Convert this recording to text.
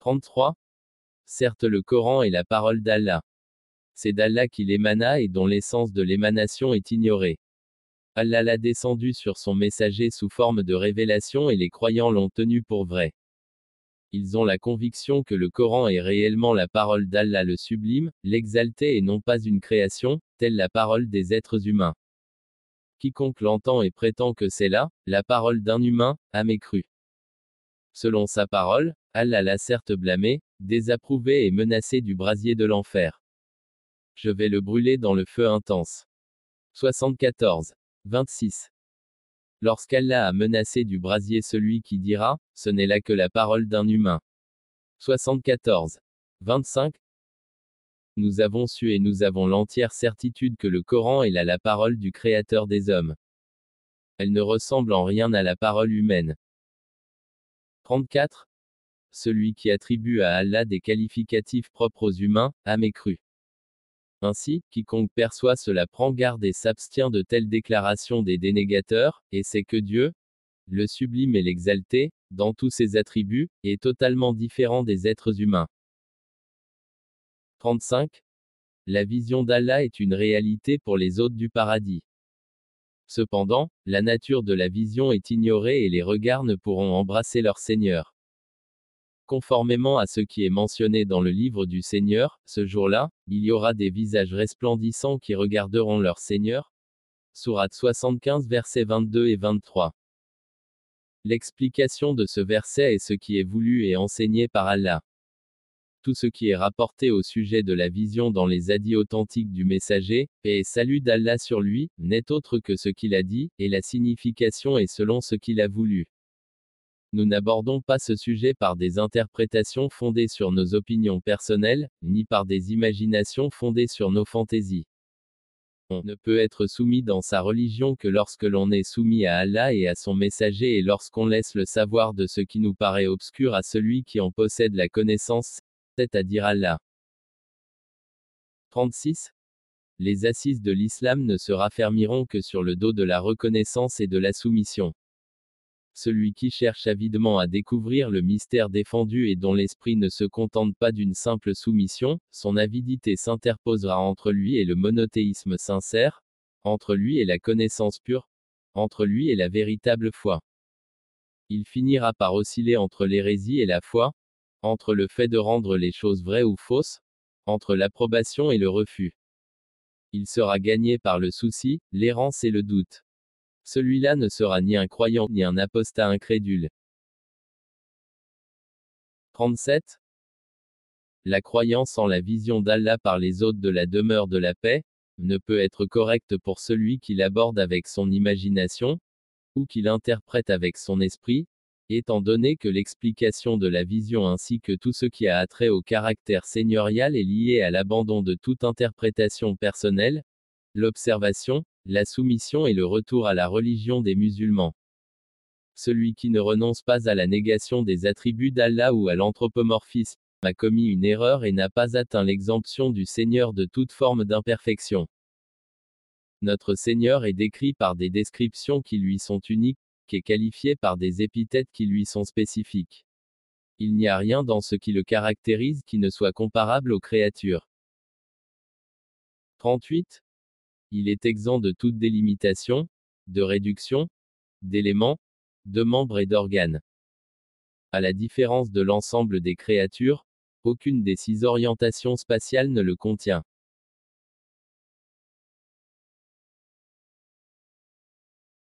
33. Certes le Coran est la parole d'Allah. C'est d'Allah qu'il émana et dont l'essence de l'émanation est ignorée. Allah l'a descendu sur son messager sous forme de révélation et les croyants l'ont tenu pour vrai. Ils ont la conviction que le Coran est réellement la parole d'Allah le sublime, l'exalté et non pas une création, telle la parole des êtres humains. Quiconque l'entend et prétend que c'est là, la parole d'un humain, a mécru. Selon sa parole, Allah l'a certes blâmé, désapprouvé et menacé du brasier de l'enfer. Je vais le brûler dans le feu intense. 74. 26. Lorsqu'Allah a menacé du brasier celui qui dira, ce n'est là que la parole d'un humain. 74. 25. Nous avons su et nous avons l'entière certitude que le Coran est là la parole du Créateur des hommes. Elle ne ressemble en rien à la parole humaine. 34. Celui qui attribue à Allah des qualificatifs propres aux humains, a mécru. Ainsi, quiconque perçoit cela prend garde et s'abstient de telles déclarations des dénégateurs, et c'est que Dieu, le sublime et l'exalté, dans tous ses attributs, est totalement différent des êtres humains. 35. La vision d'Allah est une réalité pour les hôtes du paradis. Cependant, la nature de la vision est ignorée et les regards ne pourront embrasser leur Seigneur. Conformément à ce qui est mentionné dans le livre du Seigneur, ce jour-là, il y aura des visages resplendissants qui regarderont leur Seigneur. Sourate 75 versets 22 et 23. L'explication de ce verset est ce qui est voulu et enseigné par Allah. Tout ce qui est rapporté au sujet de la vision dans les hadiths authentiques du messager, et salut d'Allah sur lui, n'est autre que ce qu'il a dit, et la signification est selon ce qu'il a voulu. Nous n'abordons pas ce sujet par des interprétations fondées sur nos opinions personnelles, ni par des imaginations fondées sur nos fantaisies. On ne peut être soumis dans sa religion que lorsque l'on est soumis à Allah et à son messager et lorsqu'on laisse le savoir de ce qui nous paraît obscur à celui qui en possède la connaissance, c'est-à-dire Allah. 36. Les assises de l'islam ne se raffermiront que sur le dos de la reconnaissance et de la soumission celui qui cherche avidement à découvrir le mystère défendu et dont l'esprit ne se contente pas d'une simple soumission, son avidité s'interposera entre lui et le monothéisme sincère, entre lui et la connaissance pure, entre lui et la véritable foi. Il finira par osciller entre l'hérésie et la foi, entre le fait de rendre les choses vraies ou fausses, entre l'approbation et le refus. Il sera gagné par le souci, l'errance et le doute. Celui-là ne sera ni un croyant ni un apostat incrédule. 37. La croyance en la vision d'Allah par les hôtes de la demeure de la paix, ne peut être correcte pour celui qui l'aborde avec son imagination, ou qui l'interprète avec son esprit, étant donné que l'explication de la vision ainsi que tout ce qui a attrait au caractère seigneurial est lié à l'abandon de toute interprétation personnelle, l'observation, la soumission et le retour à la religion des musulmans. Celui qui ne renonce pas à la négation des attributs d'Allah ou à l'anthropomorphisme a commis une erreur et n'a pas atteint l'exemption du Seigneur de toute forme d'imperfection. Notre Seigneur est décrit par des descriptions qui lui sont uniques, et qualifié par des épithètes qui lui sont spécifiques. Il n'y a rien dans ce qui le caractérise qui ne soit comparable aux créatures. 38. Il est exempt de toute délimitation, de réduction, d'éléments, de membres et d'organes. À la différence de l'ensemble des créatures, aucune des six orientations spatiales ne le contient.